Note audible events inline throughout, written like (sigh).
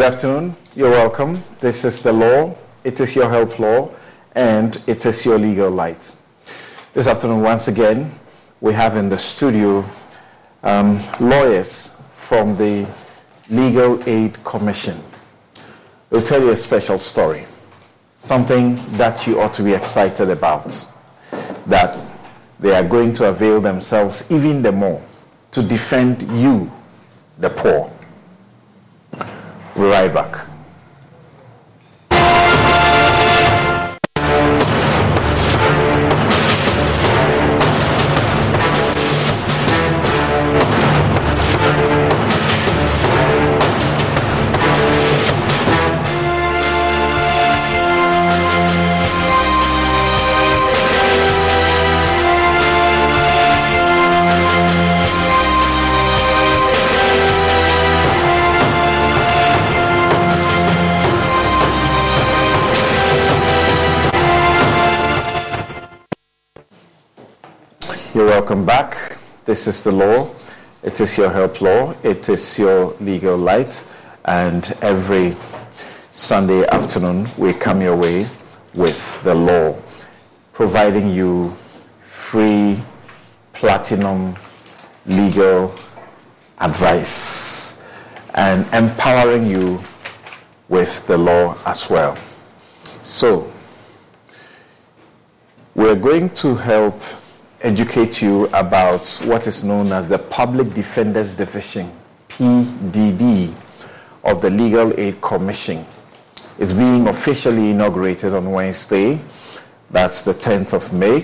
Good afternoon. You're welcome. This is the law. It is your health law, and it is your legal light. This afternoon, once again, we have in the studio um, lawyers from the Legal Aid Commission. We'll tell you a special story, something that you ought to be excited about, that they are going to avail themselves even the more to defend you, the poor. We'll be right back. This is the law. It is your help law. It is your legal light. And every Sunday afternoon, we come your way with the law, providing you free platinum legal advice and empowering you with the law as well. So, we're going to help educate you about what is known as the Public Defenders Division, PDD, of the Legal Aid Commission. It's being officially inaugurated on Wednesday, that's the 10th of May,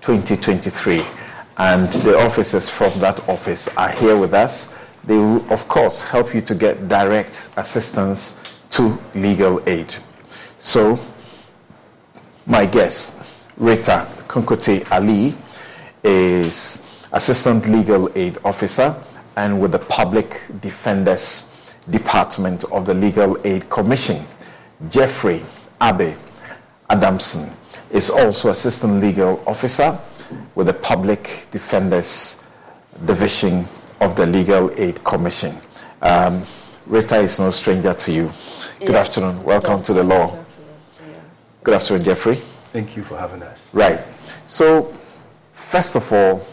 2023. And the officers from that office are here with us. They will, of course, help you to get direct assistance to legal aid. So, my guest, Rita Kunkote Ali, is Assistant Legal Aid Officer and with the Public Defenders Department of the Legal Aid Commission. Jeffrey Abe Adamson is also Assistant Legal Officer with the Public Defenders Division of the Legal Aid Commission. Um, Rita is no stranger to you. Good yes. afternoon. Welcome yes. to the law. Good afternoon. Good afternoon, Jeffrey. Thank you for having us. Right. So, first of all,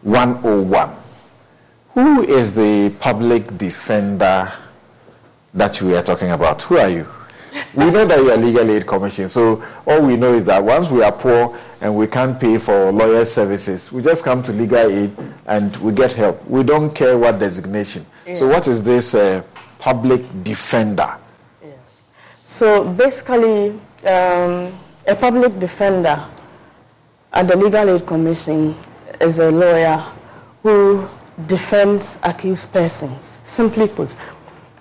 101. Who is the public defender that we are talking about? Who are you? we know that you are legal aid commission. So all we know is that once we are poor and we can't pay for lawyer services, we just come to legal aid and we get help. We don't care what designation. Yeah. So what is this uh, public defender? Yes. So basically, um, a public defender at the Legal Aid Commission is a lawyer who defends accused persons. Simply put,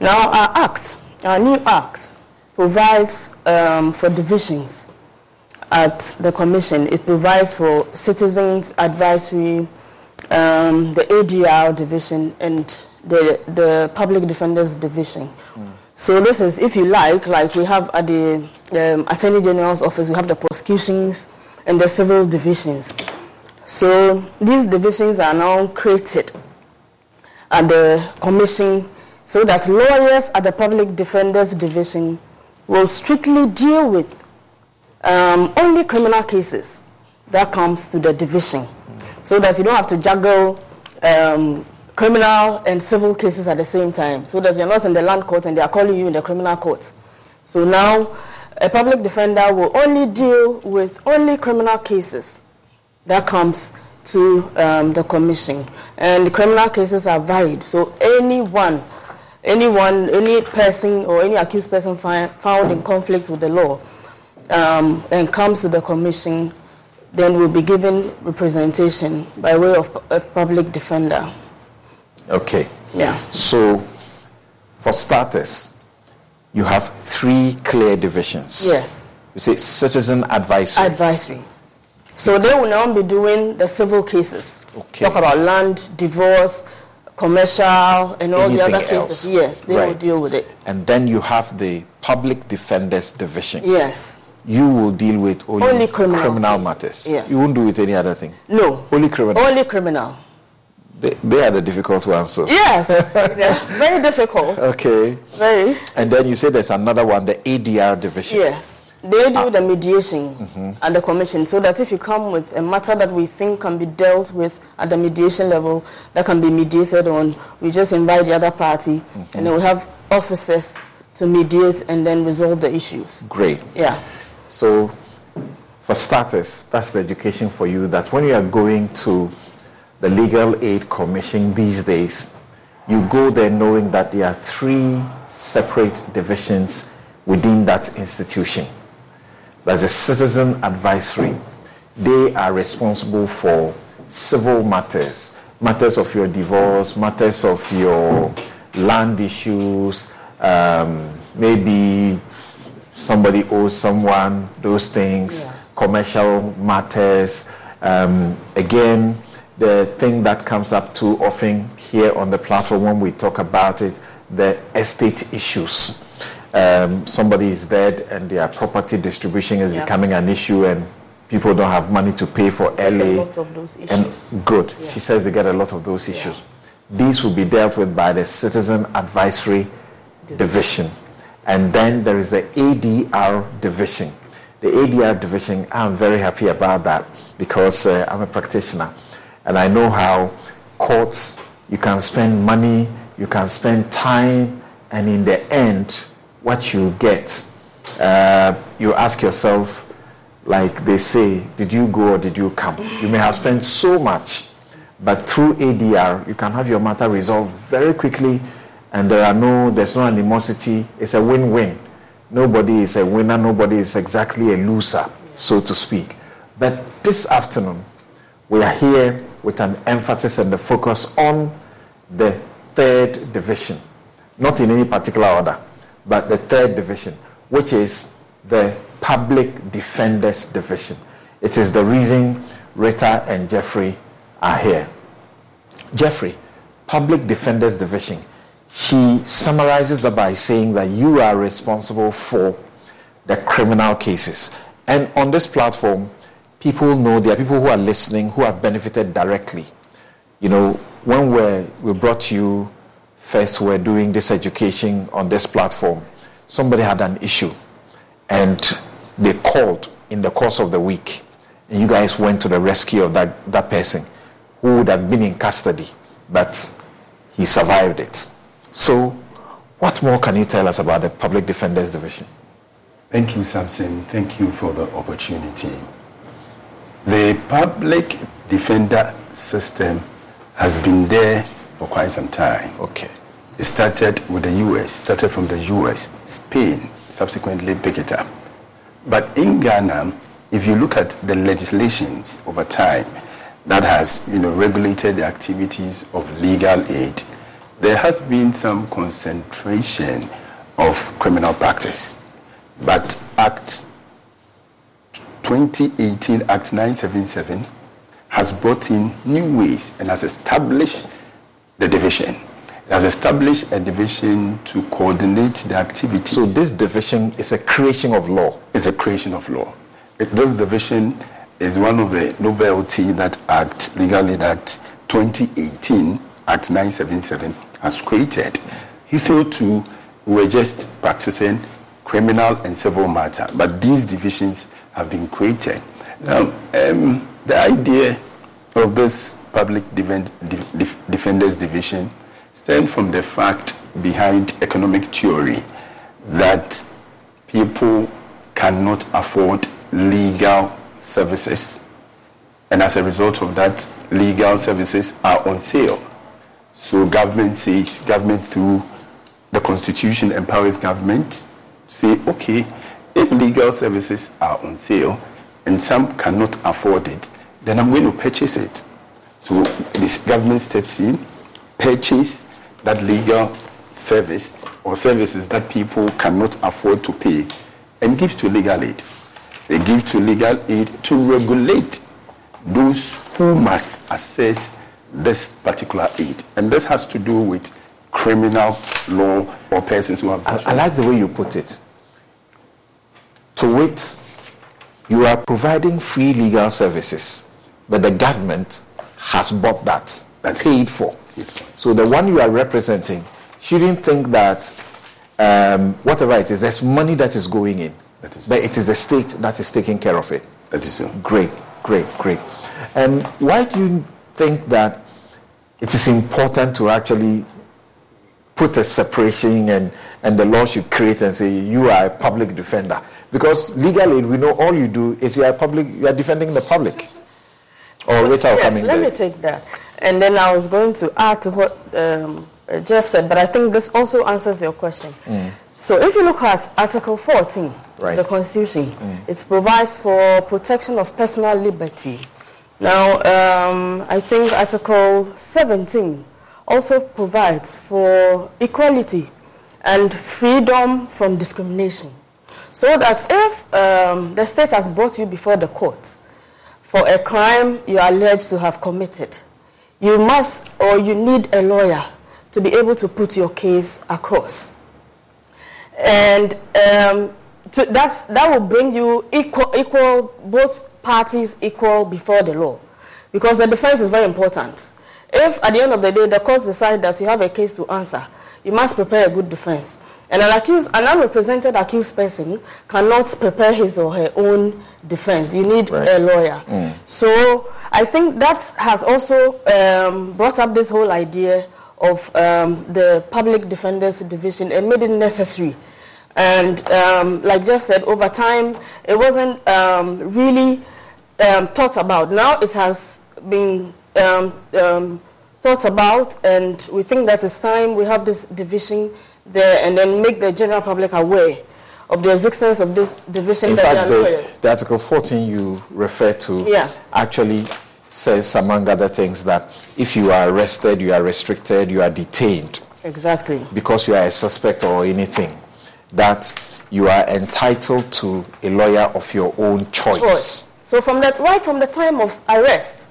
now our act, our new act, provides um, for divisions at the commission. It provides for citizens advisory, um, the ADR division, and the, the public defenders division. Mm. So this is, if you like, like we have at the um, Attorney General's office, we have the prosecutions and the civil divisions. So these divisions are now created at the commission so that lawyers at the public defenders division will strictly deal with um, only criminal cases that comes to the division. So that you don't have to juggle um, criminal and civil cases at the same time. So that you're not in the land court and they are calling you in the criminal courts so now a public defender will only deal with only criminal cases that comes to um, the commission and the criminal cases are varied so anyone anyone, any person or any accused person fi- found in conflict with the law um, and comes to the commission, then will be given representation by way of a public defender. Okay. Yeah. So, for starters, you have three clear divisions. Yes. You say citizen advisory. Advisory. So they will now be doing the civil cases. Okay. Talk about land, divorce, commercial, and all Anything the other cases. Yes, they right. will deal with it. And then you have the public defenders division. Yes. You will deal with only, only criminal, criminal matters. Yes. You won't do with any other thing. No. Only criminal. Only criminal. They, they are the difficult ones. So. Yes, (laughs) very difficult. Okay. Very. And then you say there's another one, the ADR division. Yes. They do ah. the mediation mm-hmm. at the commission so that if you come with a matter that we think can be dealt with at the mediation level, that can be mediated on, we just invite the other party mm-hmm. and then we have officers to mediate and then resolve the issues. Great. Yeah. So, for starters, that's the education for you that when you are going to the Legal Aid Commission these days, you go there knowing that there are three separate divisions within that institution. There's a citizen advisory. They are responsible for civil matters, matters of your divorce, matters of your land issues, um, maybe somebody owes someone, those things, yeah. commercial matters. Um, again, the thing that comes up too often here on the platform when we talk about it, the estate issues um, somebody is dead and their property distribution is yeah. becoming an issue and people don't have money to pay for LA. And good. Yeah. She says they get a lot of those issues. Yeah. These will be dealt with by the Citizen Advisory Division. Division. And then there is the ADR Division. The ADR Division, I'm very happy about that because uh, I'm a practitioner and I know how courts, you can spend money, you can spend time, and in the end, what you get, uh, you ask yourself, like they say, did you go or did you come? You may have spent so much, but through ADR, you can have your matter resolved very quickly, and there are no, there's no animosity. It's a win-win. Nobody is a winner. Nobody is exactly a loser, so to speak. But this afternoon, we are here with an emphasis and the focus on the third division, not in any particular order, but the third division, which is the Public Defenders Division. It is the reason Rita and Jeffrey are here. Jeffrey, Public Defenders Division, she summarizes that by saying that you are responsible for the criminal cases. And on this platform, people know there are people who are listening who have benefited directly. You know, when we we brought you first, we're doing this education on this platform, somebody had an issue and they called in the course of the week, and you guys went to the rescue of that, that person who would have been in custody, but he survived it. So, what more can you tell us about the Public Defenders Division? Thank you, Samson. Thank you for the opportunity. The public defender system has been there for quite some time. Okay. It started with the US, started from the US, Spain, subsequently picked it up. But in Ghana, if you look at the legislations over time that has you know, regulated the activities of legal aid, there has been some concentration of criminal practice. But Act 2018, Act 977, has brought in new ways and has established the division. It has established a division to coordinate the activities. So this division is a creation of law. It's a creation of law. It, this division is one of the novelty that Act, Legal Aid Act 2018, Act 977, has created. Hitherto, we were just practicing criminal and civil matter, but these divisions have been created. Now, um, the idea of this public defend, def, defenders division stems from the fact behind economic theory that people cannot afford legal services. And as a result of that, legal services are on sale. So government says, government through the constitution empowers government to say, okay, if legal services are on sale and some cannot afford it, then I'm going to purchase it. So this government steps in, purchase that legal service or services that people cannot afford to pay and give to legal aid. They give to legal aid to regulate those who must assess this particular aid. And this has to do with criminal law or persons who have. I, I like the way you put it. To wit, you are providing free legal services, but the government has bought that, that's paid for. So the one you are representing shouldn't think that um, whatever it is, there's money that is going in, but it is the state that is taking care of it. That is so. Great, great, great. And why do you think that it is important to actually put a separation and, and the law should create and say you are a public defender? Because legally, we know all you do is you are public, you are defending the public. Or Rita yes, coming let there. me take that. And then I was going to add to what um, Jeff said, but I think this also answers your question. Mm. So if you look at Article 14 Right. of the Constitution, Mm. it provides for protection of personal liberty. Now, um, I think Article 17 also provides for equality and freedom from discrimination. So that if um, the state has brought you before the courts for a crime you are alleged to have committed, you must or you need a lawyer to be able to put your case across. And um, to, that will bring you equal, equal, both parties equal before the law. Because the defense is very important. If at the end of the day the court decides that you have a case to answer, you must prepare a good defense. And an accused, an unrepresented accused person cannot prepare his or her own defense. You need a lawyer. So I think that has also um, brought up this whole idea of um, the public defenders division and made it necessary And um, like Jeff said, over time, it wasn't um, really um, thought about. Now it has been um, um, thought about, and we think that it's time we have this division there and then make the general public aware of the existence of this division In that fact, the, the Article 14 you refer to Yeah. actually says, among other things, that if you are arrested, you are restricted, you are detained Exactly. because you are a suspect or anything, that you are entitled to a lawyer of your own choice. choice. So from that, right from the time of arrest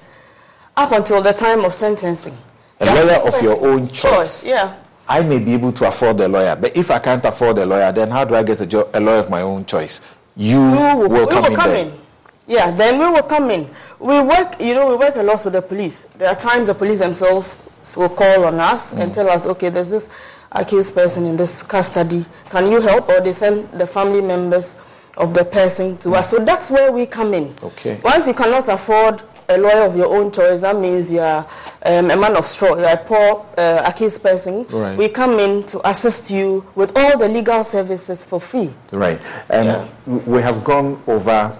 up until the time of sentencing. A lawyer of your own choice. Yeah. I may be able to afford a lawyer, but if I can't afford a lawyer, then how do I get a, jo- a lawyer of my own choice? You We will, will come will in come in. Yeah, then we will come in. We work, you know, we work a lot with the police. There are times the police themselves will call on us Mm. and tell us, okay, there's this accused person in this custody. Can you help? Or they send the family members of the person to us. So that's where we come in. Okay. Once you cannot afford a lawyer of your own choice, that means you're um, a man of straw, you're a poor uh, accused person. Right. We come in to assist you with all the legal services for free. Right. And Yeah. we have gone over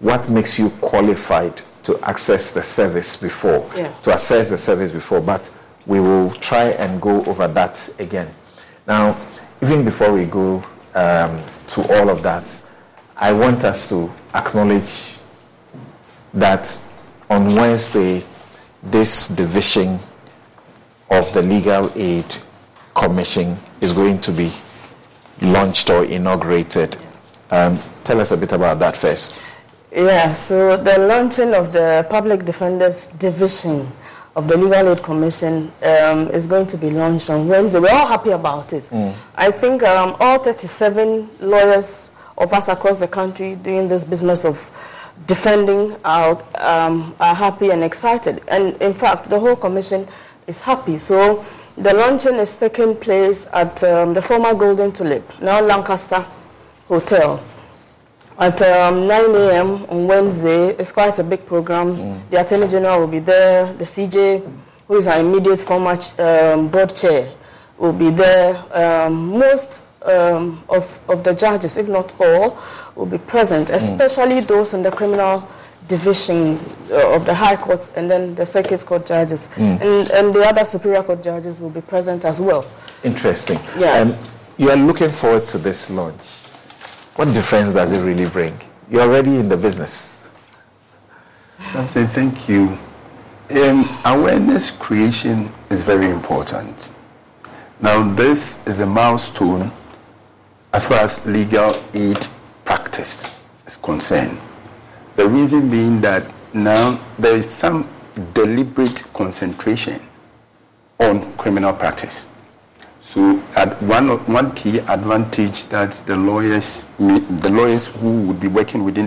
what makes you qualified to access the service before, Yeah. to access the service before, but we will try and go over that again. Now, even before we go um, to all of that, I want us to acknowledge that on Wednesday, this division of the Legal Aid Commission is going to be launched or inaugurated. Um, tell us a bit about that first. Yeah, so the launching of the Public Defenders Division of the Legal Aid Commission um, is going to be launched on Wednesday. We're all happy about it. I think um, all 37 lawyers of us across the country doing this business of defending are, um, are happy and excited. And in fact, the whole commission is happy. So the launching is taking place at um, the former Golden Tulip, now Lancaster Hotel at um, 9 a.m. on Wednesday. It's quite a big program. The Attorney General will be there. The CJ, who is our immediate former ch- um, board chair, will be there. Um, most um, of, of the judges, if not all, will be present, especially those in the criminal division uh, of the High Court and then the Circuit Court judges. And, and the other Superior Court judges will be present as well. Interesting. Yeah. Um, you are looking forward to this launch. What difference does it really bring? You're already in the business. I'm saying thank you. Um, awareness creation is very important. Now, this is a milestone as far as legal aid practice is concerned. The reason being that now there is some deliberate concentration on criminal practice. So, at one, one key advantage that the lawyers, the lawyers who would be working within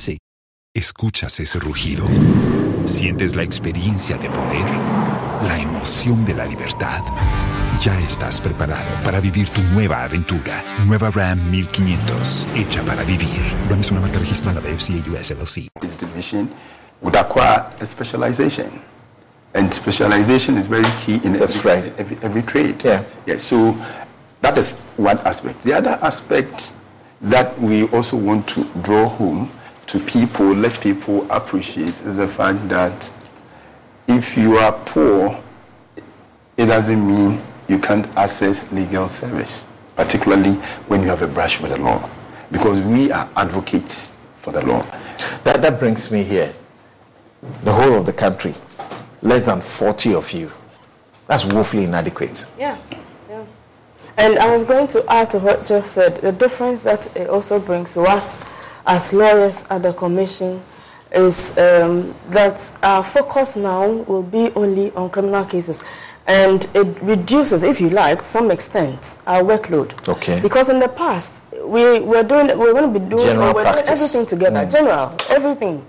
¿Escuchas ese rugido? ¿Sientes la experiencia de poder? ¿La emoción de la libertad? Ya estás preparado para vivir tu nueva aventura. Nueva Ram 1500, hecha para vivir. Ram es una marca registrada de FCA US LLC. this division would acquire a specialization. And specialization is very key in every, right. every, every trade. Yeah. yeah. So that is one aspect. The other aspect that we also want to draw home to people, let people appreciate, is the fact that if you are poor, it doesn't mean you can't access legal service. particularly when you have a brush with the law, because we are advocates for the law. That, that brings me here. The whole of the country, less than 40 of you. That's woefully inadequate. Yeah, yeah. And I was going to add to what Jeff said the difference that it also brings to us as lawyers at the Commission is um, that our focus now will be only on criminal cases. And it reduces, if you like, to some extent, our workload. Okay. Because in the past, we were doing, we we're going to be doing, General we're doing everything together, Mm. general, everything.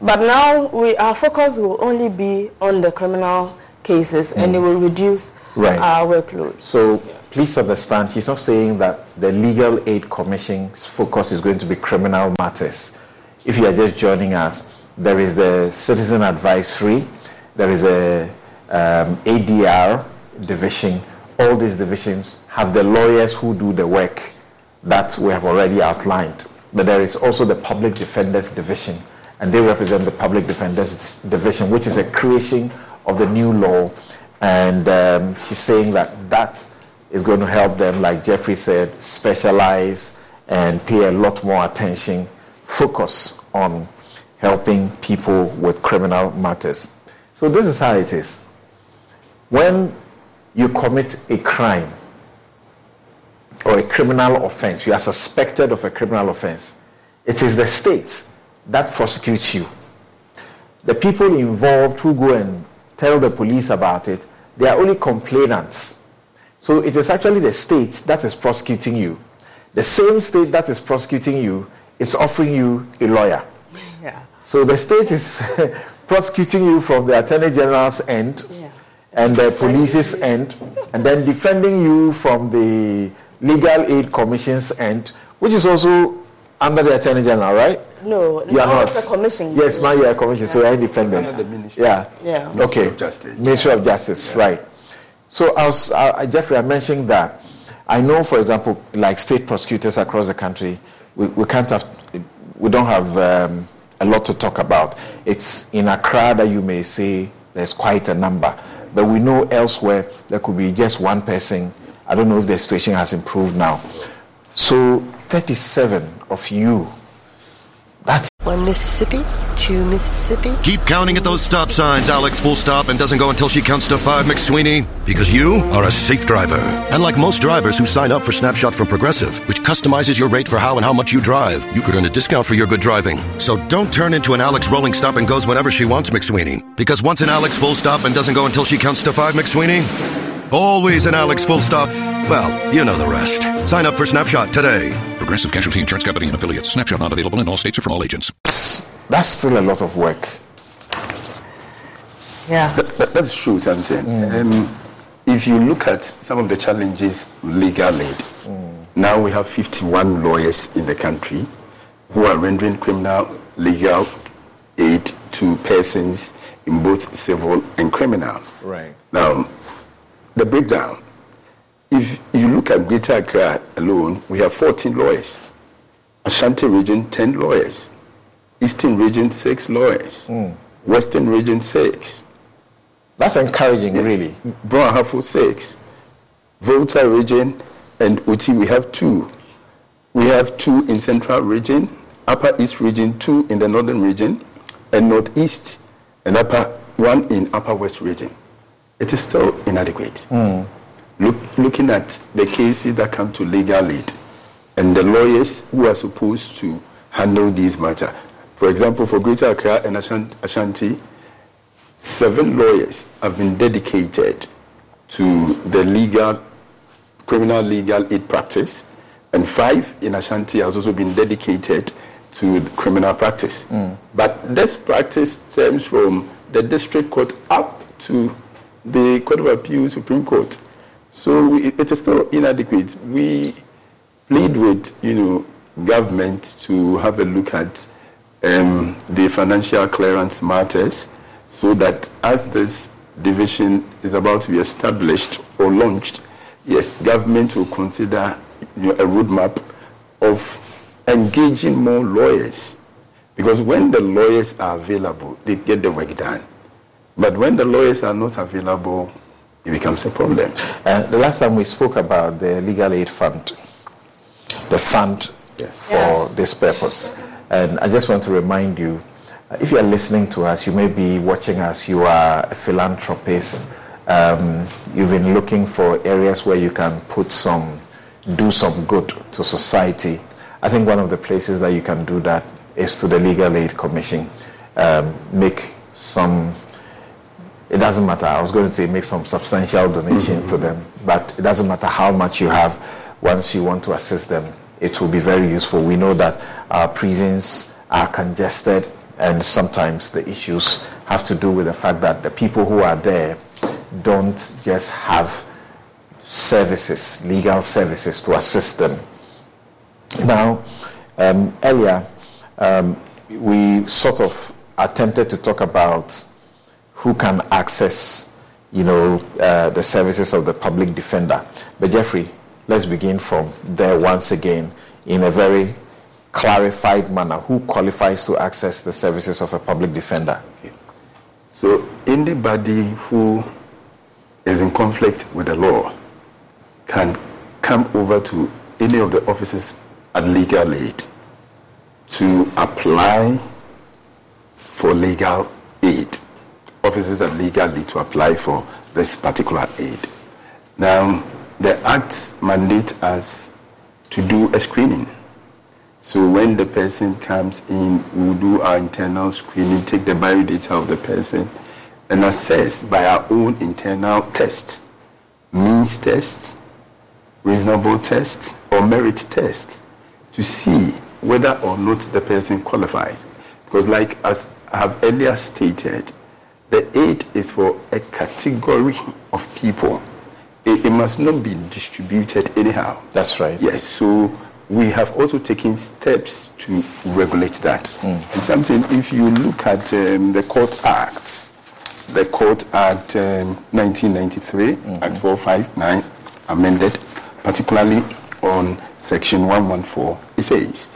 But now we, our focus will only be on the criminal cases, and it will reduce Right. our workload. So please understand, he's not saying that the Legal Aid Commission's focus is going to be criminal matters. If you are just joining us, there is the Citizen Advisory, there is a um, ADR division. All these divisions have the lawyers who do the work that we have already outlined. But there is also the Public Defenders Division, and they represent the Public Defenders Division, which is a creation of the new law. And um, he's saying that that is going to help them, like Jeffrey said, specialize and pay a lot more attention, focus on helping people with criminal matters. So this is how it is. When you commit a crime, or a criminal offense, you are suspected of a criminal offense, it is the state that prosecutes you. The people involved who go and tell the police about it, they are only complainants. So it is actually the state that is prosecuting you. The same state that is prosecuting you is offering you a lawyer. Yeah. So the state is (laughs) prosecuting you from the Attorney General's end Yeah. and the police's end, and then defending you from the Legal Aid Commission's end, which is also under the Attorney General, right? No, You are now not. a commission. Yes, now you are a commission, so you are independent. Under the ministry. Yeah. Yeah. Ministry Okay. of Justice. Ministry of Justice, right. So, I was, Jeffrey, I mentioned that I know, for example, like state prosecutors across the country, we, we can't have, we don't have um, a lot to talk about. It's in Accra that you may say there's quite a number, but we know elsewhere there could be just one person. I don't know if the situation has improved now. So, 37 of you. That's One Mississippi, two Mississippi. Keep counting at those stop signs, Alex. Full stop and doesn't go until she counts to five, McSweeney. Because you are a safe driver. And like most drivers who sign up for Snapshot from Progressive, which customizes your rate for how and how much you drive, you could earn a discount for your good driving. So don't turn into an Alex rolling stop and goes whenever she wants, McSweeney. Because once an Alex full stop and doesn't go until she counts to five, McSweeney, always an Alex full stop. Well, you know the rest. Sign up for Snapshot today. Progressive Casualty Insurance Company and affiliates. Snapshot not available in all states or from all agents. That's still a lot of work. Yeah. That, that, that's true, something. Um, if you look at some of the challenges legal aid, now we have 51 lawyers in the country who are rendering criminal legal aid to persons in both civil and criminal. Right. Now, the breakdown. If you look at Greater Accra alone, we have 14 lawyers. Ashanti region, 10 lawyers. Eastern region, 6 lawyers. Hmm. Western region, 6. That's encouraging, really. Brong Ahafo, 6. Volta region and Oti, we have 2. We have 2 in Central region, Upper East region, 2 in the Northern region, and Northeast, and upper 1 in Upper West region. It is still inadequate. Hmm. Look, looking at the cases that come to legal aid and the lawyers who are supposed to handle these matters. For example, for Greater Accra and Ashanti, seven lawyers have been dedicated to the legal, criminal legal aid practice, and five in Ashanti has also been dedicated to the criminal practice. Hmm. But this practice stems from the district court up to the Court of Appeal, Supreme Court. So we, it is still inadequate. We plead with you know government to have a look at um, the financial clearance matters, so that as this division is about to be established or launched, yes, government will consider you know, a roadmap of engaging more lawyers, because when the lawyers are available, they get the work done. But when the lawyers are not available, it becomes a problem. Uh, the last time we spoke about the legal aid fund, the fund for Yeah. this purpose. And I just want to remind you uh, if you are listening to us, you may be watching us, you are a philanthropist, um, you've been looking for areas where you can put some, do some good to society. I think one of the places that you can do that is to the Legal Aid Commission. Um, make some it doesn't matter. I was going to say make some substantial donation to them, but it doesn't matter how much you have. Once you want to assist them, it will be very useful. We know that our prisons are congested, and sometimes the issues have to do with the fact that the people who are there don't just have services, legal services to assist them. Now, um, earlier, um, we sort of attempted to talk about who can access, you know, uh, the services of the public defender. But Jeffrey, let's begin from there once again in a very clarified manner. Who qualifies to access the services of a public defender? So anybody who is in conflict with the law can come over to any of the offices at legal aid to apply for legal aid. Offices at legal aid to apply for this particular aid. Now, the Act mandates us to do a screening. So when the person comes in, we'll do our internal screening, take the biodata of the person, and assess by our own internal tests, means tests, reasonable tests, or merit tests, to see whether or not the person qualifies. Because, like as I have earlier stated, the aid is for a category of people. It, it must not be distributed anyhow. That's right. Yes, so we have also taken steps to regulate that. And something, if you look at um, the Court Act, the Court Act um, 1993, Act 459, amended, particularly on Section 114, it says,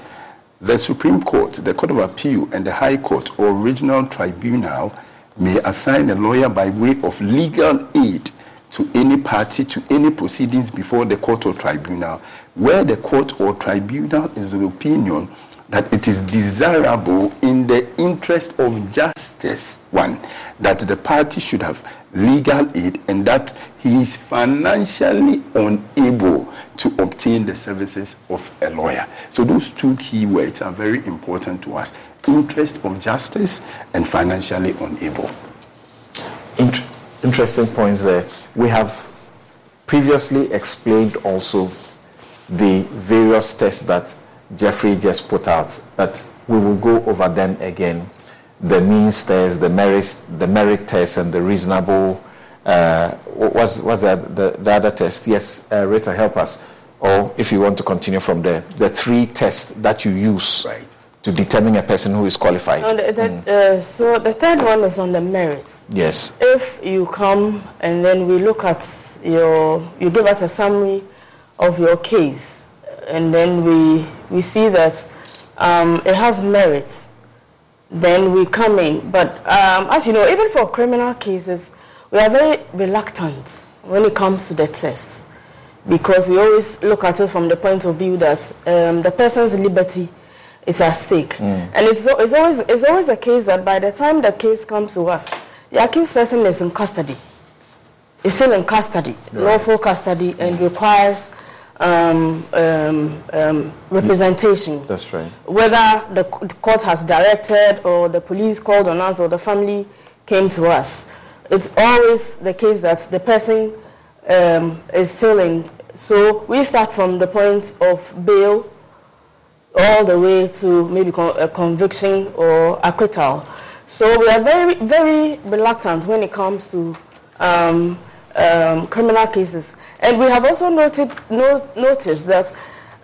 the Supreme Court, the Court of Appeal, and the High Court or Regional Tribunal may assign a lawyer by way of legal aid to any party to any proceedings before the court or tribunal, where the court or tribunal is of opinion that it is desirable in the interest of justice, one, that the party should have legal aid and that he is financially unable to obtain the services of a lawyer. So those two key words are very important to us. Interest of justice and financially unable. Int- interesting points there. We have previously explained also the various tests that Jeffrey just put out, but we will go over them again. The means test, the merit, the merit test, and the reasonable. Uh, what was what's the, the, the other test? Yes, uh, Rita, help us. Or if you want to continue from there, the three tests that you use Right. To determine a person who is qualified. The, the, uh, so the third one is on the merits. Yes. If you come and then we look at your, you give us a summary of your case, and then we we see that um, it has merit, then we come in. But um, as you know, even for criminal cases, we are very reluctant when it comes to the test because we always look at it from the point of view that um, the person's liberty is at stake. And it's, it's, always, it's always a case that by the time the case comes to us, the accused person is in custody. Is still in custody, lawful custody, and requires um, um, um, representation That's right. whether the the court has directed or the police called on us or the family came to us. It's always the case that the person um, is still in. So we start from the point of bail all the way to maybe a conviction or acquittal. So we are very, very reluctant when it comes to um, um, criminal cases. And we have also noted, no, noticed that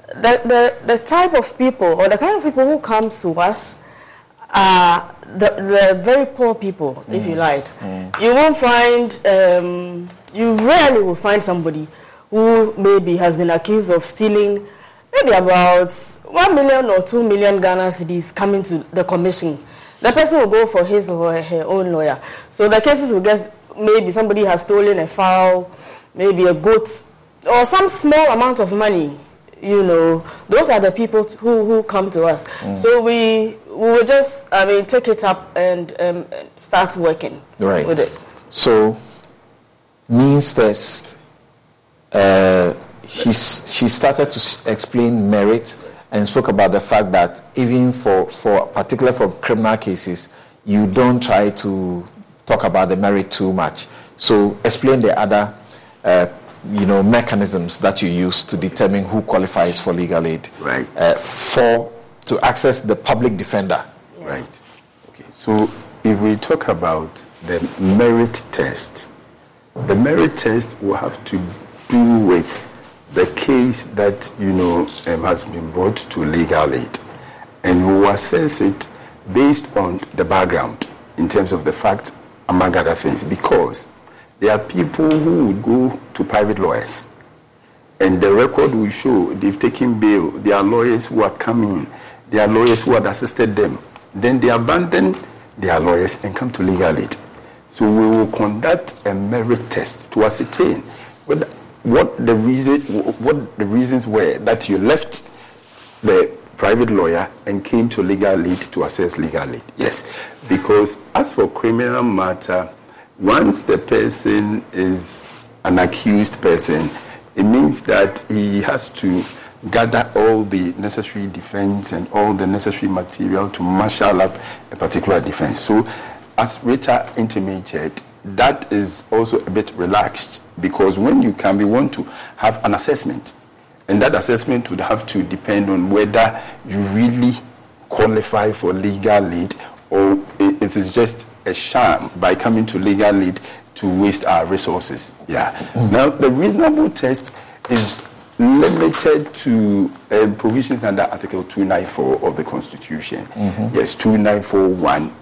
the, the, the type of people or the kind of people who comes to us are the, the very poor people, if you like. You won't find, um, you rarely will find somebody who maybe has been accused of stealing maybe about 1 million or 2 million Ghana cedis coming to the commission. The person will go for his or her own lawyer. So the cases will get maybe somebody has stolen a fowl, maybe a goat, or some small amount of money. You know, those are the people who, who come to us. Mm. So we we will just, I mean, take it up and um, start working right. with it. So, means test. Uh, he, she started to explain merit and spoke about the fact that even for, for particularly for criminal cases, you don't try to talk about the merit too much. So explain the other, uh, you know, mechanisms that you use to determine who qualifies for legal aid. Right. Uh, for to access the public defender. Right. Okay. So if we talk about the merit test, the merit test will have to do with the case that you know um, has been brought to legal aid, and we will assess it based on the background in terms of the facts, among other things, because there are people who would go to private lawyers, and the record will show they've taken bail. There are lawyers who are coming, there are lawyers who had assisted them. Then they abandon their lawyers and come to legal aid. So we will conduct a merit test to ascertain whether what the reason what the reasons were that you left the private lawyer and came to legal aid to assess legal aid. Yes, because as for criminal matter, once the person is an accused person, it means that he has to gather all the necessary defense and all the necessary material to marshal up a particular defense. So, as Rita intimated, that is also a bit relaxed because when you come, we want to have an assessment. And that assessment would have to depend on whether you really qualify for legal aid or it is just a sham by coming to legal aid to waste our resources. Yeah. Mm-hmm. Now, the reasonable test is limited to uh, provisions under Article 294 of the Constitution. Mm-hmm. Yes, 2941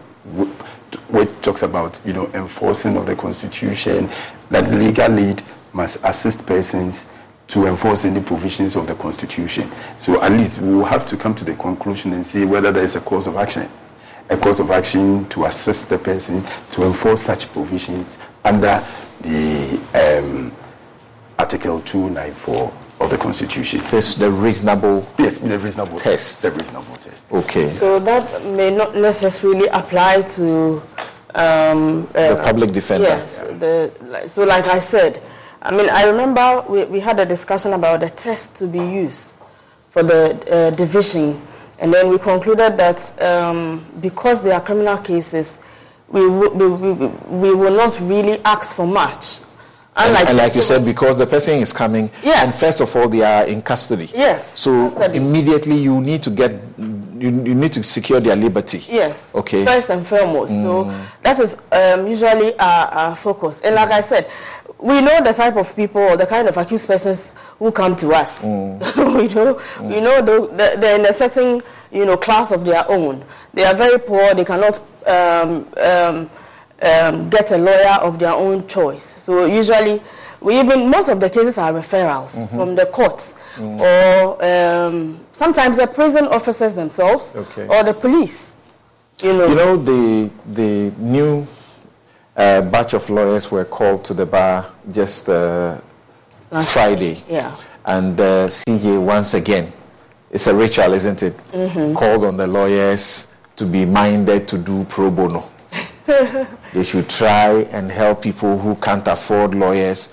which talks about you know enforcing of the constitution that legal aid must assist persons to enforce any provisions of the constitution. So at least we will have to come to the conclusion and see whether there is a course of action a course of action to assist the person to enforce such provisions under the um, article 294 of the Constitution. This the reasonable yes, the reasonable test. The reasonable test. Okay. So that may not necessarily apply to um, uh, the public defender. Yes. The, so, like I said, I mean, I remember we, we had a discussion about the test to be used for the uh, division, and then we concluded that um, because they are criminal cases, we, w- we, we, we will not really ask for much and, and like you said, because the person is coming, yeah. and first of all, they are in custody. Yes. So custody. immediately you need to get, you, you need to secure their liberty. Yes. Okay. First and foremost. Mm. So that is um, usually our, our, focus. And like I said, we know the type of people or the kind of accused persons who come to us. Mm. (laughs) we know, mm. we know the, they're in a certain, you know, class of their own. They are very poor. They cannot. Um, um, um, get a lawyer of their own choice. So usually, we even most of the cases are referrals mm-hmm. from the courts mm. or um, sometimes the prison officers themselves okay. or the police. You know, you know the the new uh, batch of lawyers were called to the bar just uh, Friday. Yeah, and uh, CJ once again, it's a ritual, isn't it? Mm-hmm. Called on the lawyers to be minded to do pro bono. (laughs) they should try and help people who can't afford lawyers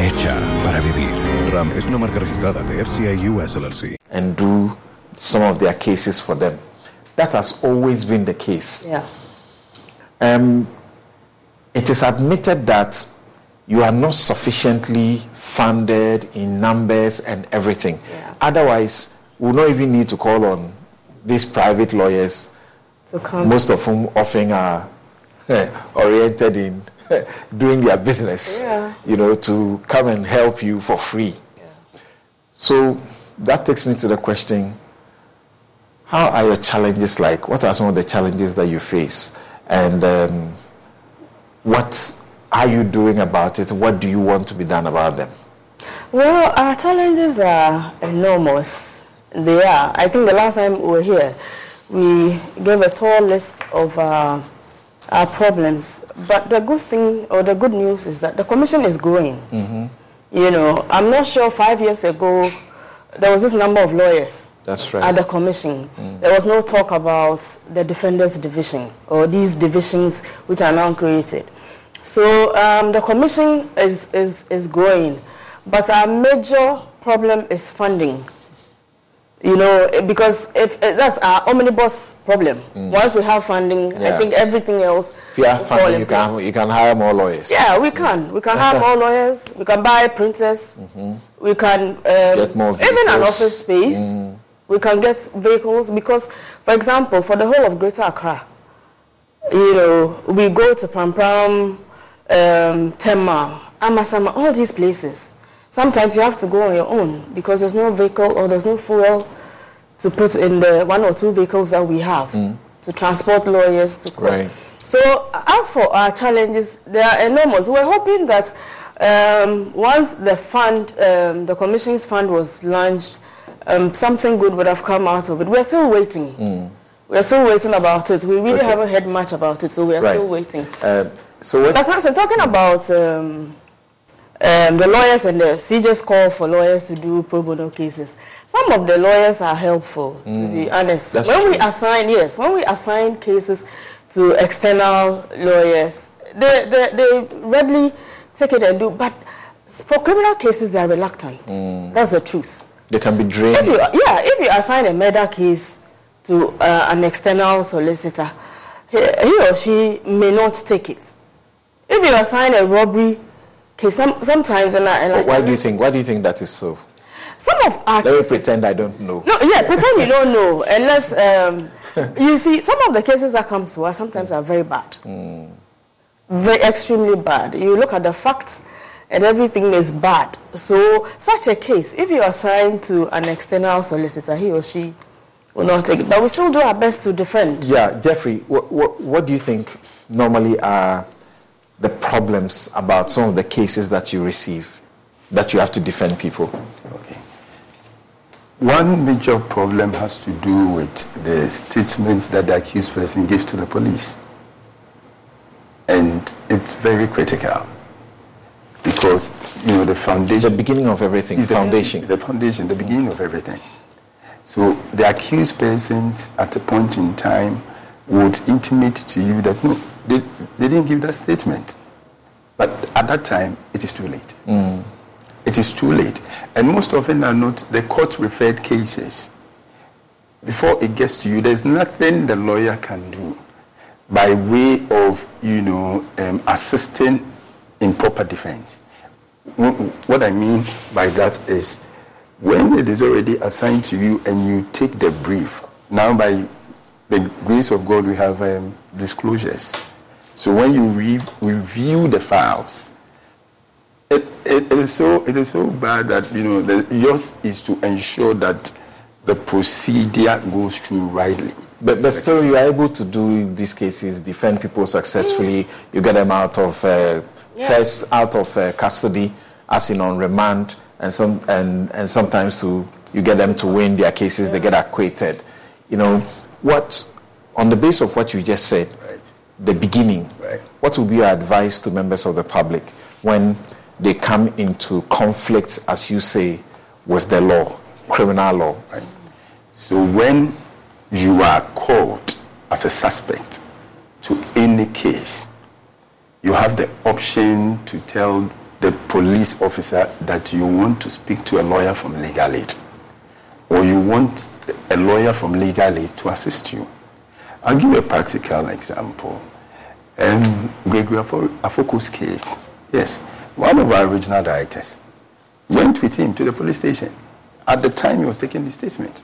hecha para vivir. Ram es una marca registrada de FCA US LLC. and do some of their cases for them. That has always been the case. Yeah. Um, it is admitted that you are not sufficiently funded in numbers and everything. Yeah. Otherwise, we'll not even need to call on these private lawyers, To come. most of whom often are eh, oriented in (laughs) doing their business, Yeah. you know, to come and help you for free. So that takes me to the question how are your challenges like? What are some of the challenges that you face? And um, what are you doing about it? What do you want to be done about them? Well, our challenges are enormous. They are. I think the last time we were here, we gave a tall list of uh, our problems. But the good thing, or the good news, is that the commission is growing. Mm-hmm. You know, I'm not sure five years ago there was this number of lawyers That's right. at the commission. There was no talk about the defenders division or these divisions which are now created. So um, the commission is, is, is growing, but our major problem is funding. You know, because if, that's our omnibus problem. Once we have funding, I think everything else If you have funding, in you can, you can hire more lawyers. Yeah, we can. We can hire more lawyers. We can buy printers. We can um, Get more vehicles. even an office space. We can get vehicles because, for example, for the whole of Greater Accra, you know, we go to Pram Pram, um, Tema, Amasaman, all these places. Sometimes you have to go on your own because there's no vehicle or there's no fuel to put in the one or two vehicles that we have to transport lawyers to court. Right. So as for our challenges, they are enormous. We're hoping that um, once the fund, um, the commission's fund was launched, um, something good would have come out of it. We're still waiting. We're still waiting about it. We really Okay. haven't heard much about it, so we're Right. still waiting. Um, so what, But I'm talking about um, um, the lawyers and the CJ's call for lawyers to do pro bono cases. Some of the lawyers are helpful, to be honest. That's when we assign, yes, when we assign cases to external lawyers, they, they, they readily take it and do. But for criminal cases, they are reluctant. That's the truth. they can be If draining. you, yeah, if you assign a murder case to uh, an external solicitor, he, he or she may not take it. If you assign a robbery case, some, sometimes, and, I, and I- Why do you think? Why do you think that is so? some of our Let me pretend I don't know. no, yeah, pretend you don't know, (laughs) unless um, (laughs) you see some of the cases that come to us sometimes are very bad, very extremely bad. You look at the facts, and everything is bad. So, such a case, if you assign to an external solicitor, he or she will not take it. But we still do our best to defend. Yeah, Jeffrey, what, what, what do you think normally are the problems about some of the cases that you receive that you have to defend people? Okay. One major problem has to do with the statements that the accused person gives to the police. And it's very critical because, you know, the foundation. The beginning of everything, is the- foundation. The foundation, the beginning of everything. So the accused persons at a point in time would intimate to you that no, they, they didn't give that statement. But at that time, it is too late. It is too late. And most often are not the court referred cases. Before it gets to you, there's nothing the lawyer can do by way of, you know, um, assisting in proper defense. What I mean by that is when it is already assigned to you and you take the brief, now by the grace of God, we have um, disclosures. So when you re- review the files, it, it, it is so it is so bad that you know the, yours is to ensure that the procedure goes through rightly. But, but still, you are able to do these cases, defend people successfully. You get them out of uh, Yeah. first out of uh, custody, as in on remand, and some and, and sometimes to you get them to win their cases. They get acquitted. You know what? On the basis of what you just said. The beginning. Right. What would be your advice to members of the public when they come into conflict, as you say, with the law, criminal law? Right. So when you are called as a suspect to any case, you have the option to tell the police officer that you want to speak to a lawyer from legal aid or you want a lawyer from legal aid to assist you. I'll give you a practical example. Um, Gregory Afoko's case, yes, one of our regional directors went with him to the police station at the time he was taking the statement.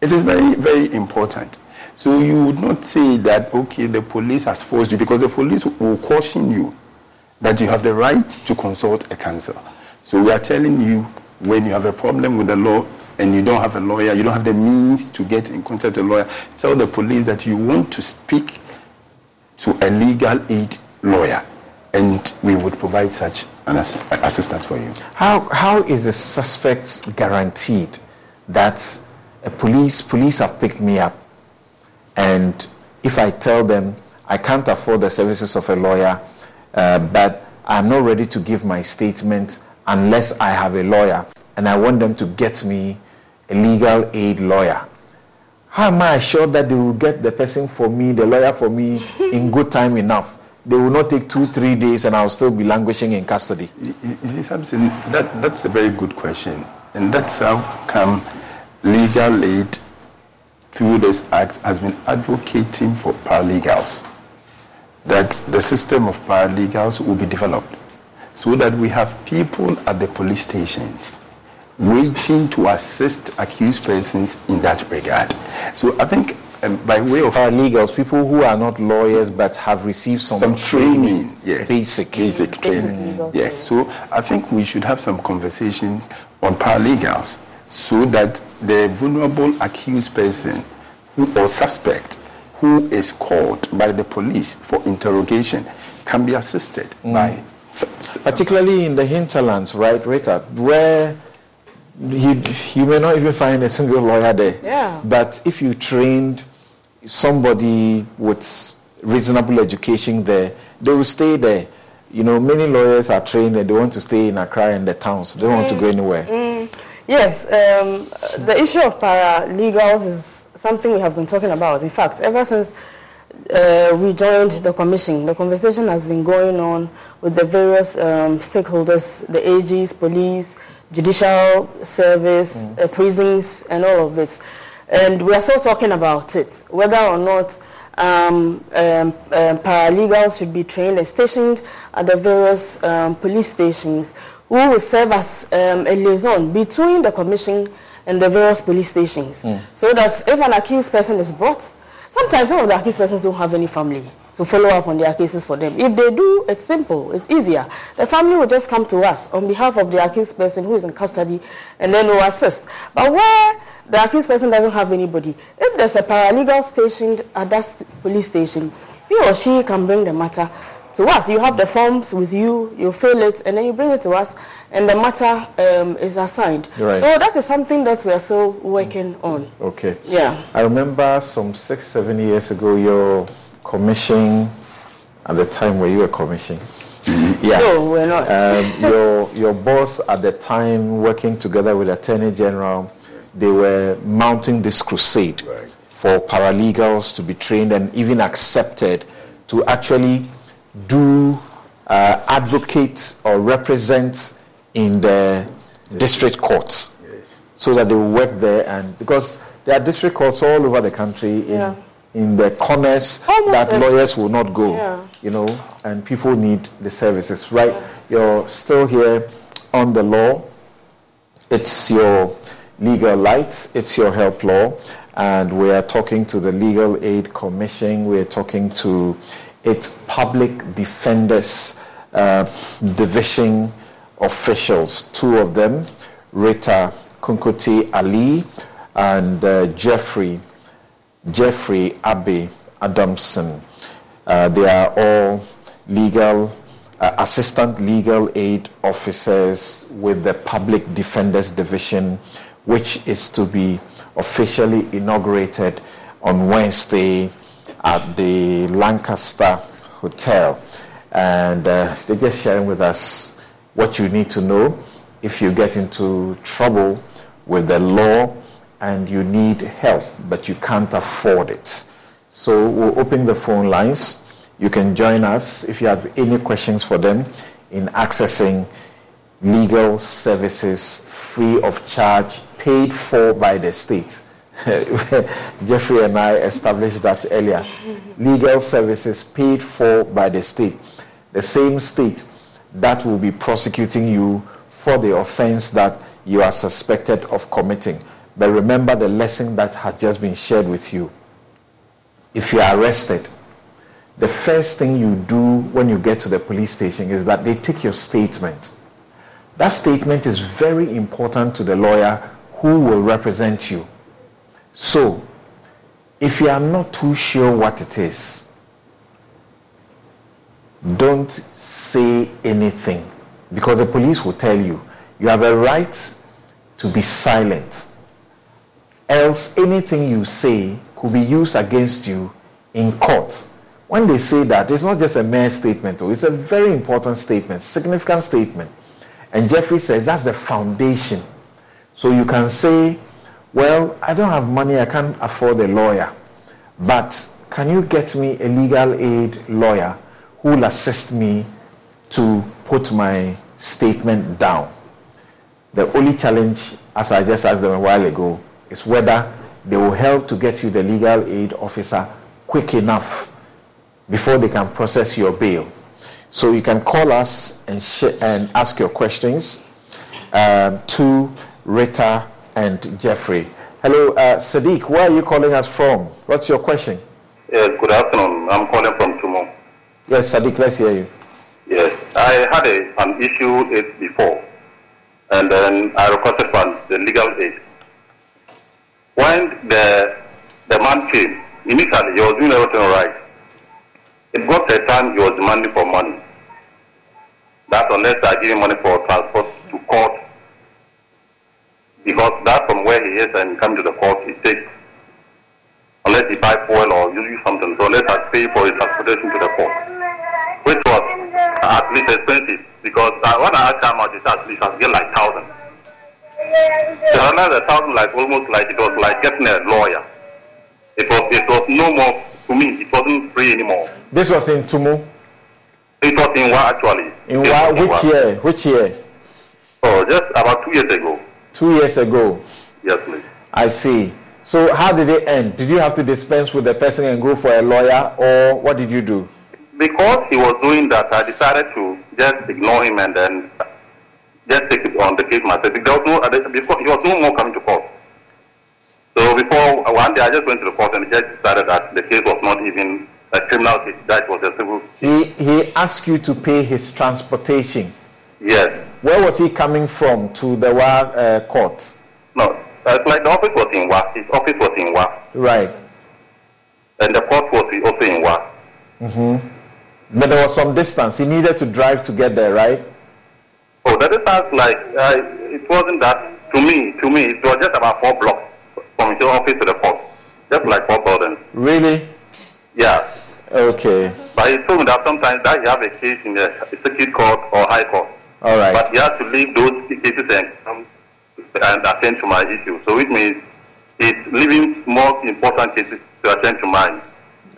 It is very, very important. So you would not say that, okay, the police has forced you, because the police will caution you that you have the right to consult a counsel. So we are telling you when you have a problem with the law and you don't have a lawyer, you don't have the means to get in contact with a lawyer, tell the police that you want to speak to a legal aid lawyer and we would provide such an ass- assistance for you. How, how is the suspect guaranteed that a police police have picked me up and if I tell them I can't afford the services of a lawyer, uh, but I'm not ready to give my statement unless I have a lawyer and I want them to get me a legal aid lawyer. How am I assured that they will get the person for me, the lawyer for me, (laughs) in good time enough? They will not take two, three days and I'll still be languishing in custody. You you see something? That, that's a very good question. And that's how come legal aid through this act has been advocating for paralegals. That the system of paralegals will be developed so that we have people at the police stations waiting to assist accused persons in that regard. So I think um, by way of paralegals, people who are not lawyers but have received some, some training, yes, basic, basic training, yes. So I think we should have some conversations on paralegals so that the vulnerable accused person who, or suspect who is called by the police for interrogation can be assisted Mm. by particularly in the hinterlands, right, Rita, where you, you may not even find a single lawyer there. Yeah. But if you trained somebody with reasonable education there, they will stay there. You know, many lawyers are trained and they want to stay in Accra and the towns. They don't want to go anywhere. Mm, yes, um, the issue of paralegals is something we have been talking about. In fact, ever since uh, we joined the commission, the conversation has been going on with the various um, stakeholders, the AGs, police, judicial service, uh, prisons, and all of it. And we are still talking about it, whether or not um, um, um, paralegals should be trained and stationed at the various um, police stations who will serve as um, a liaison between the commission and the various police stations. So that if an accused person is brought, sometimes some of the accused persons don't have any family to follow up on their cases for them. If they do, it's simple, it's easier. The family will just come to us on behalf of the accused person who is in custody and then we'll assist. But where the accused person doesn't have anybody, if there's a paralegal stationed at that st- police station, he or she can bring the matter to us. You have the forms with you, you fill it, and then you bring it to us, and the matter um, is assigned. Right. So that is something that we are still working on. Okay. Yeah. I remember some six, seven years ago, your commission, at the time were you a commission? Yeah. No, we're not. Um, your, your boss at the time, working together with Attorney General, they were mounting this crusade for paralegals to be trained and even accepted to actually do uh, advocate or represent in the district courts so that they work there and because there are district courts all over the country in, Yeah. In the corners Almost that every- lawyers will not go Yeah. you know and people need the services right you're still here on the law it's your legal lights, it's your help law, and we are talking to the Legal Aid Commission, we're talking to its public defenders uh, division officials, two of them, Rita Kunkuti Ali and uh, Jeffrey Jeffrey Abbey Adamson. Uh, they are all legal, uh, assistant legal aid officers with the Public Defenders Division, which is to be officially inaugurated on Wednesday at the Lancaster Hotel. And uh, they're just sharing with us what you need to know if you get into trouble with the law and you need help, but you can't afford it. So we'll open the phone lines. You can join us if you have any questions for them in accessing legal services free of charge, paid for by the state. (laughs) Jeffrey and I established that earlier. Legal services paid for by the state. The same state that will be prosecuting you for the offense that you are suspected of committing. But remember the lesson that has just been shared with you. If you are arrested, the first thing you do when you get to the police station is that they take your statement. That statement is very important to the lawyer who will represent you. So, if you are not too sure what it is, don't say anything because the police will tell you you have a right to be silent. Else, anything you say could be used against you in court. When they say that, it's not just a mere statement, though. it's a very important statement, significant statement. And Jeffrey says that's the foundation. So you can say, well, I don't have money, I can't afford a lawyer. But can you get me a legal aid lawyer who will assist me to put my statement down? The only challenge, as I just asked them a while ago, is whether they will help to get you the legal aid officer quick enough before they can process your bail. So you can call us and, sh- and ask your questions um, to Rita and Jeffrey. Hello, uh, Sadiq, where are you calling us from? What's your question? Yes, good afternoon. I'm calling from Tumu. Yes, Sadiq, let's hear you. Yes, I had a, an issue before, and then I requested for the legal aid. When the the man came, initially he was doing everything right. It got a time he was demanding for money. That unless I give him money for transport to court, because that's from where he is and come to the court, he takes, unless he buy fuel or use something, so unless I pay for his transportation to the court, which was at least expensive, because uh, when I asked how much it at least I get like thousand. So another thousand like almost like it was like getting a lawyer. It was it was no more to me, it wasn't free anymore. This was in Tumu? It was in Wa actually. In Wa, which year? Which year? Oh, just about two years ago. Two years ago? Yes, please. I see. So how did it end? Did you have to dispense with the person and go for a lawyer or what did you do? Because he was doing that, I decided to just ignore him and then just take it on the case myself. There was no, he was no more coming to court. So before one day, I just went to the court and the judge decided that the case was not even a criminal case. That was a civil. He he asked you to pay his transportation. Yes. Where was he coming from to the Wa uh, court? No, uh, like the office was in Wa. His office was in Wa. Right. And the court was also in Wa. Mm-hmm. But there was some distance. He needed to drive to get there, right? Oh, that is not like uh, it wasn't that. To me, to me, it was just about four blocks from his office to the court, just like four buildings. Really? Yeah. Okay. But he told me that sometimes that you have a case in the circuit court or high court. All right. But you have to leave those cases and come and attend to my issue. So it means it's leaving more important cases to attend to mine.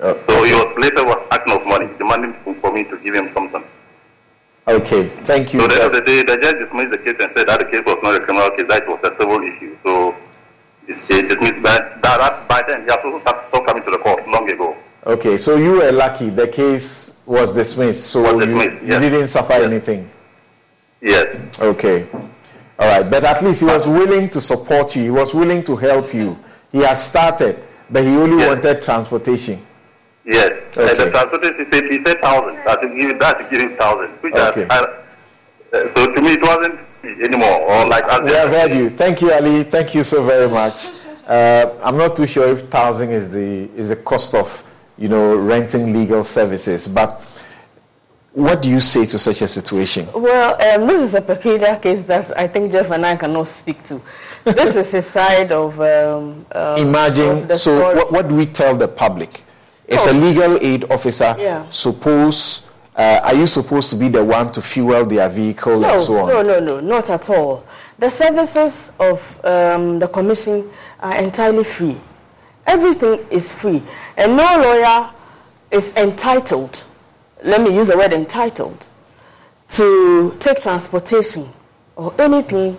Uh, So he was later was asking of money, demanding for me to give him something. Okay. Thank you. So at the end of the day, the judge dismissed the case and said that the case was not a criminal case, that it was a civil issue. So he dismissed that, that, by then he has also stopped coming to the court long ago. Okay. So you were lucky. The case was dismissed. So Was you, dismissed, you yes. didn't suffer anything. Yes. Okay. All right. But at least he was willing to support you. He was willing to help you. He has started, but he only wanted transportation. Yes. And the transportation he said he said thousand. That to give that to give him thousand. Which Okay. I, I, uh, so to me it wasn't anymore. Or like as We have heard you. Thank you, Ali. Thank you so very much. Uh, I'm not too sure if thousand is the is the cost of you know renting legal services, but what do you say to such a situation? Well, um, this is a peculiar case that I think Jeff and I cannot speak to. This is a side of. Um, um, Imagine. of the So, story. what, what do we tell the public? Is a Oh. legal aid officer Yeah. suppose? Uh, are you supposed to be the one to fuel their vehicle No, and so on? no, no, no, not at all. The services of um, the commission are entirely free. Everything is free, and no lawyer is entitled. Let me use the word entitled to take transportation or anything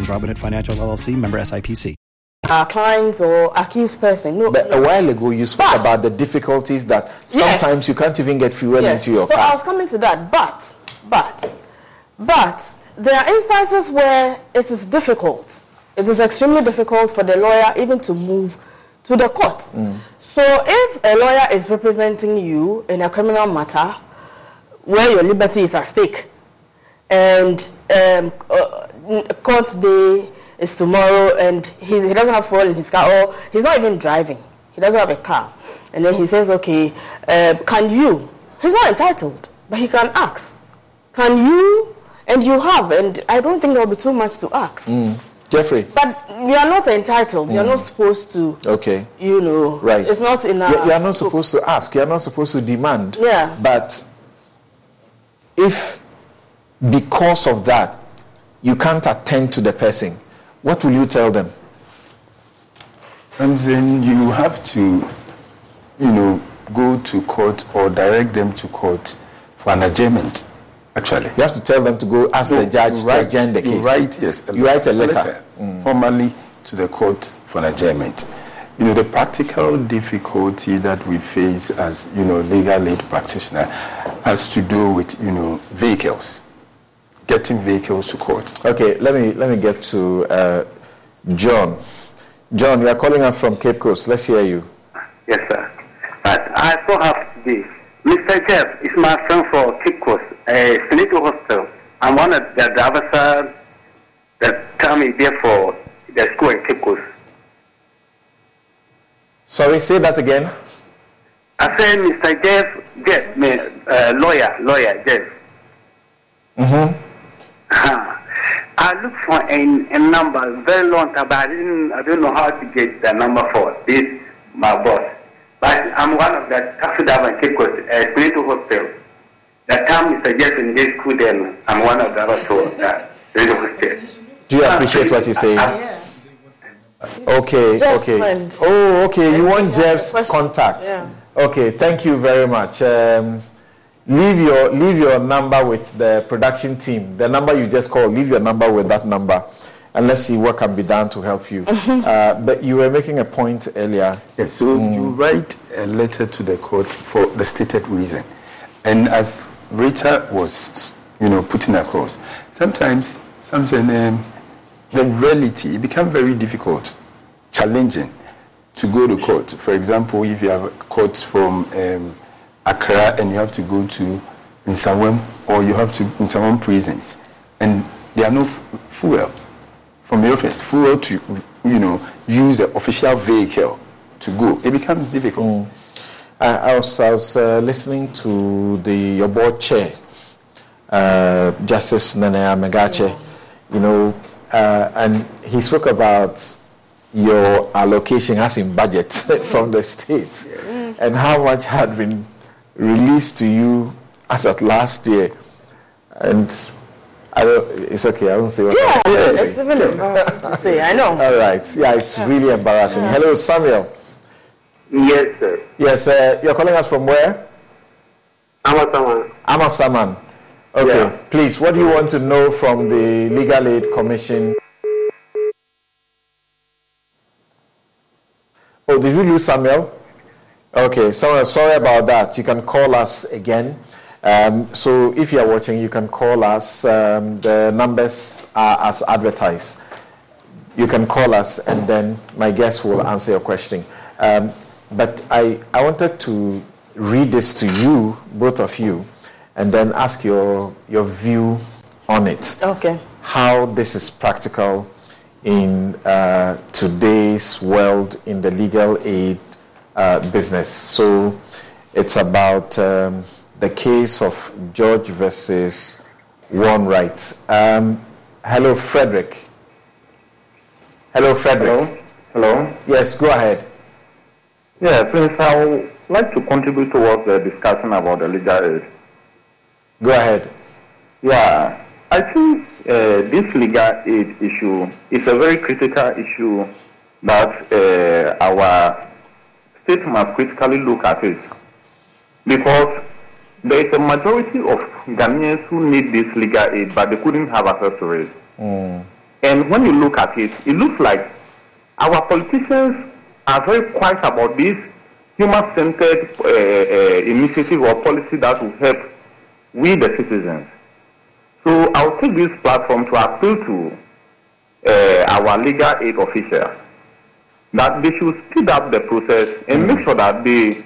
Robinhood Financial LLC member SIPC. our clients or accused person. No, But no. a while ago, you spoke But- about the difficulties that Yes. sometimes you can't even get fuel Yes. into your so I was coming to that, but, but, but there are instances where it is difficult. It is extremely difficult for the lawyer even to move to the court. Mm. So if a lawyer is representing you in a criminal matter where your liberty is at stake, and um, uh, n- court day is tomorrow, and he, he doesn't have fuel in his car, or he's not even driving, he doesn't have a car, and then he says, "Okay, uh, can you?" He's not entitled, but he can ask. Can you? And you have, and I don't think there will be too much to ask. Mm. Jeffrey. But you are not entitled. You are not supposed to. Okay. You know. Right. It's not in our. You, you are not supposed to ask. You are not supposed to demand. Yeah. But if because of that you can't attend to the person, what will you tell them? And then you have to, you know, go to court or direct them to court for an adjournment. Actually, You have to tell them to go ask the judge you to write, adjourn the you case. write yes. You write a letter. Mm. formally to the court for an adjournment. You know, the practical difficulty that we face as you know legal aid practitioner has to do with you know vehicles, getting vehicles to court. Okay, let me let me get to uh, John. John, you are calling us from Cape Coast. Let's hear you. Yes, sir. But I still have this. Mr. Jeff is my friend for Cape Coast, a Finito Hospital. I'm one of the drivers uh, that come in there for the school in Cape Coast. Sorry, say that again. I said, Mr. Jeff, Jeff, uh, lawyer, lawyer, Jeff. Mm-hmm. I looked for a, a number very long time, but I didn't, I don't know how to get the number for this, my boss. But I'm one of the taxi driver in Cape Coast, uh, Spiritual Hospital. The time Mr. Jeff in this school, then I'm one of the drivers for uh, Spiritual Hospital. Do you appreciate what he's saying? Okay, Jeff's okay. friend. Oh, okay. You want he has a Jeff's contact? Yeah. Okay, thank you very much. Um, leave your leave your number with the production team. The number you just called. Leave your number with that number, and let's see what can be done to help you. (laughs) uh, but you were making a point earlier. Yes, so you write a letter to the court for the stated reason. And as Rita was, you know, putting across, sometimes something, um, the reality it becomes very difficult, challenging to go to court. For example, if you have a court from um, Accra and you have to go to Nsawam or you have to Nsawam prisons, and there are no f- fuel from the office, fuel to, you know, use the official vehicle to go. It becomes difficult. I, I was, I was uh, listening to the your board chair, uh, Justice Nanaya Megache, you know, uh, and he spoke about your allocation as in budget (laughs) from the state and how much had been released to you as at last year. And I don't, it's okay, I won't say what Yeah, I it's even embarrassing to say. I know. All right, yeah, it's really embarrassing. Yeah. Hello, Samuel. Yes, sir. Yes, uh, you're calling us from where? Amasaman. Amasaman. Okay, please, what do you want to know from the Legal Aid Commission? Oh, did you lose Samuel? Okay, so sorry about that. You can call us again. Um, so if you are watching, you can call us. Um, the numbers are as advertised. You can call us, and then my guest will answer your question. Um, but I, I wanted to read this to you, both of you, and then ask your, your view on it. Okay. How this is practical in uh, today's world in the legal aid business. So it's about um, the case of Gideon versus One Right. Um, Hello, Frederick. Hello, Frederick. Hello. Yes, go ahead. Yeah, please, I would like to contribute towards the discussion about the legal aid. Go ahead. Yeah, I think uh, this legal aid issue is a very critical issue that uh, our state must critically look at it because there is a majority of Ghanaians who need this legal aid, but they couldn't have access to it. And when you look at it, it looks like our politicians are very quiet about this human-centered uh, uh, initiative or policy that will help we the citizens. So I'll take this platform to appeal to uh, our legal aid officials that they should speed up the process and make sure that they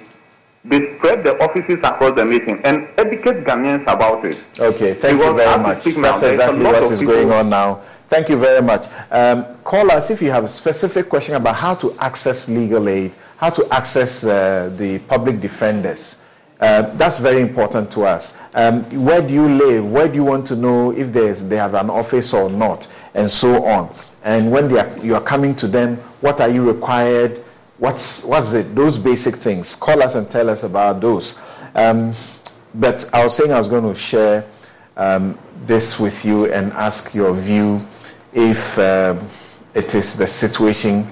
they spread the offices across the nation and educate Ghanaians about it. Okay, thank you very much. now, That's a exactly what is people- going on now. Thank you very much. Um, call us if you have a specific question about how to access legal aid, how to access uh, the public defenders. Uh, that's very important to us. Um, where do you live? Where do you want to know if there's, they have an office or not, and so on. And when they are, you are coming to them, what are you required? What's, what's it? Those basic things. Call us and tell us about those. Um, but I was saying I was going to share um, this with you and ask your view if um, it is the situation.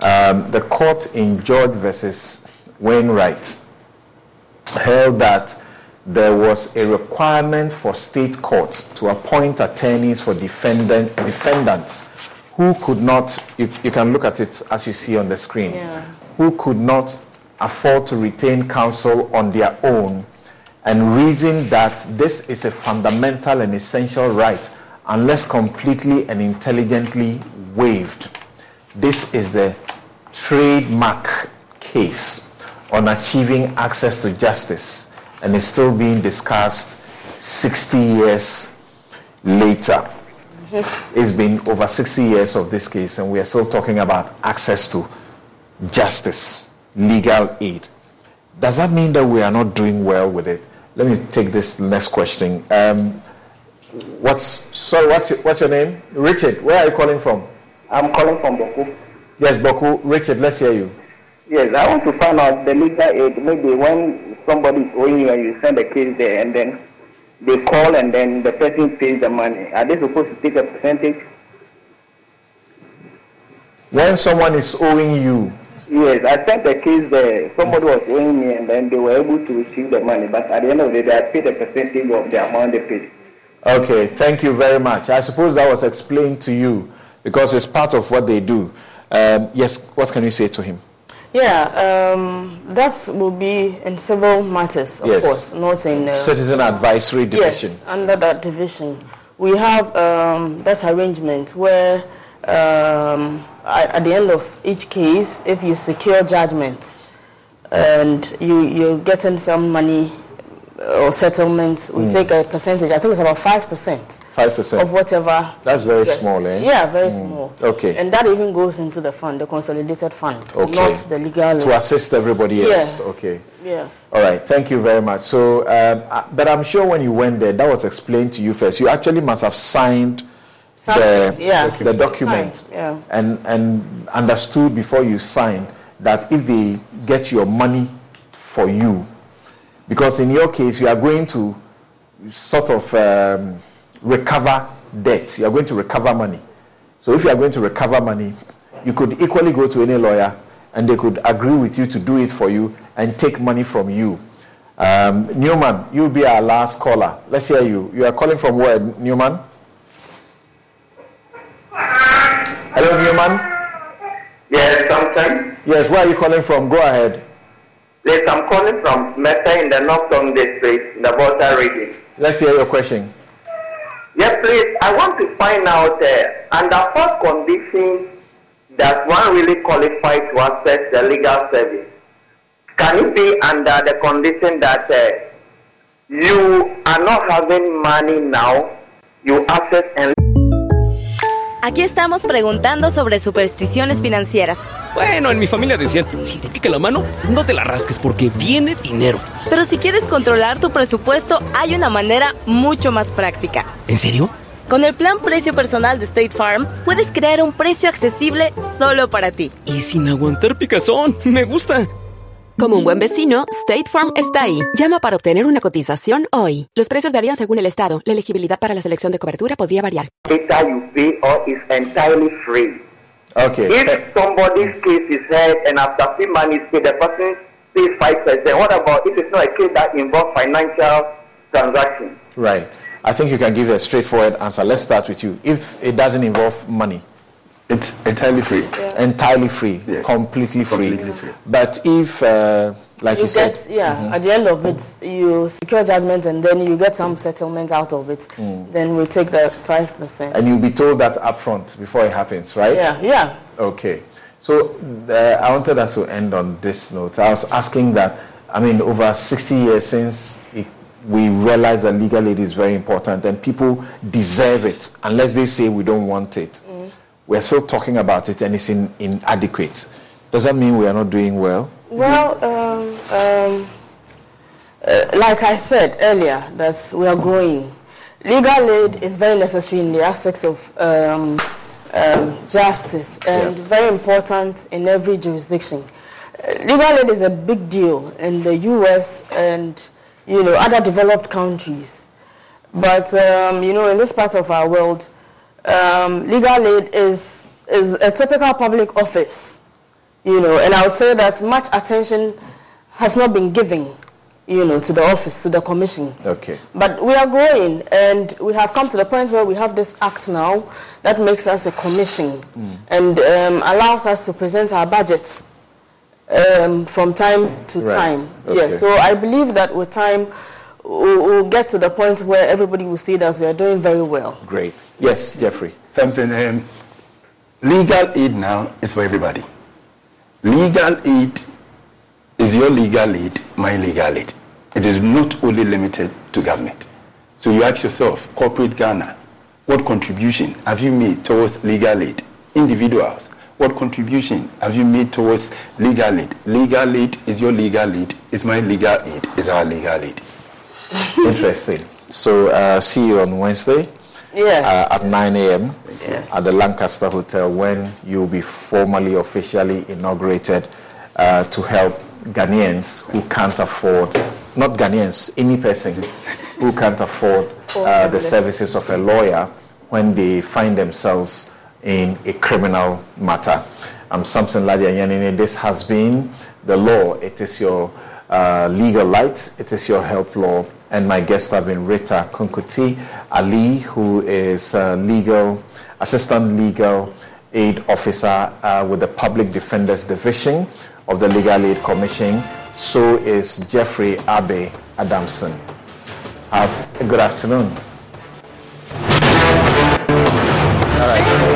Um, the court in Gideon versus Wainwright held that there was a requirement for state courts to appoint attorneys for defendant, defendants who could not, you, you can look at it as you see on the screen, who could not afford to retain counsel on their own and reason that this is a fundamental and essential right unless completely and intelligently waived. This is the trademark case on achieving access to justice and is still being discussed 60 years later. It's been over 60 years of this case, and we are still talking about access to justice, legal aid. Does that mean that we are not doing well with it? Let me take this next question. Um, what's sorry? What's your, what's your name? Richard. Where are you calling from? I'm calling from Boku. Yes, Boku. Richard, let's hear you. Yes, I want to find out the legal aid. Maybe when somebody is owing you and you send a case there and then they call and then the person pays the money. Are they supposed to take a percentage? When someone is owing you, Yes, I sent a case there. Somebody was owing me and then they were able to receive the money. But at the end of the day, I paid a percentage of the amount they paid. Okay, thank you very much. I suppose that was explained to you because it's part of what they do. Um, yes, what can you say to him? Yeah, um, that will be in civil matters, of Yes. course, not in. Uh, Citizen Advisory Division. Yes, under that division. We have um, that arrangement where um, at, at the end of each case, if you secure judgment and you, you're getting some money or settlement, we Mm. take a percentage. I think it's about 5% Five percent of whatever. That's very Yes. small, eh? Yeah, very Mm. small. Okay. And that even goes into the fund, the consolidated fund, Okay. not the legal. to assist everybody else. Yes. Okay. Yes. All right. Thank you very much. So, um, uh, but I'm sure when you went there, that was explained to you first. You actually must have signed the, Signed, yeah. the document Signed, yeah. and and understood before you signed that if they get your money for you, because in your case you are going to sort of um, recover debt. You are going to recover money. So if you are going to recover money, you could equally go to any lawyer and they could agree with you to do it for you and take money from you. Um, Newman, you'll be our last caller. Let's hear you. You are calling from where, Newman? Hello, Newman. Yes, sometimes. Yes, where are you calling from? Go ahead. Yes, I'm calling from Meta in the Northern District, the Volta region. Let's hear your question. Yes, please. I want to find out uh, under what conditions does one really qualify to access the legal service? Can it be under the condition that uh, you are not having money now, you access and Aquí estamos preguntando sobre supersticiones financieras. Bueno, en mi familia decían, si te pica la mano, no te la rasques porque viene dinero. Pero si quieres controlar tu presupuesto, hay una manera mucho más práctica. ¿En serio? Con el plan precio personal de State Farm, puedes crear un precio accesible solo para ti. Y sin aguantar picazón. (laughs) Me gusta. Como un buen vecino, State Farm está ahí. Llama para obtener una cotización hoy. Los precios varían según el estado. La elegibilidad para la selección de cobertura podría variar. Data you pay or is entirely free. Okay. If somebody's case is heard and after few money is paid, the person pays five percent. Then what about if it's not a case that involves financial transaction? Right. I think you can give a straightforward answer. Let's start with you. If it doesn't involve money, it's entirely free. Entirely free. Completely free. Completely free. But if, uh, like you, you said, get yeah Mhm. at the end of it you secure judgment and then you get some settlement out of it Mm. then we take the five percent and you'll be told that upfront before it happens, right? yeah yeah Okay. So uh, I wanted us to end on this note. I was asking that, I mean, over 60 years since it, we realized that legal aid is very important and people deserve it unless they say we don't want it. We're still talking about it and it's in, inadequate. Does that mean we are not doing well? well um, uh, like I said earlier that we are growing legal aid is very necessary in the aspects of um, um, justice and very important in every jurisdiction. Uh, legal aid is a big deal in the U.S. and you know other developed countries, but um, you know in this part of our world, um, legal aid is is a typical public office, you know, and I would say that much attention has not been given, you know, to the office, to the commission. Okay. But we are growing, and we have come to the point where we have this act now that makes us a commission and um, allows us to present our budgets um, from time to Right. time. Okay. Yes, so I believe that with time, we'll, we'll get to the point where everybody will see that we are doing very well. Great. Yes, Jeffrey. Something, um, legal aid now is for everybody. Legal aid is your legal aid, my legal aid. It is not only limited to government. So you ask yourself, corporate Ghana, what contribution have you made towards legal aid? Individuals, what contribution have you made towards legal aid? Legal aid is your legal aid, is my legal aid, is our legal aid. (laughs) Interesting. So uh, see you on Wednesday Yes. uh, at 9 a.m. at the Lancaster Hotel when you'll be formally, officially inaugurated uh, to help Ghanaians who can't afford, not Ghanaians, any person who can't afford uh, the services of a lawyer when they find themselves in a criminal matter. I'm Samson Lardy Anyenini. This has been the law. It is your uh, legal light. It is your help law. And my guests have been Rita Kunkuti Ali, who is uh, legal assistant legal aid officer uh, with the Public Defenders Division of the Legal Aid Commission. So is Jeffrey Abe Adamson. Have a good afternoon. All right.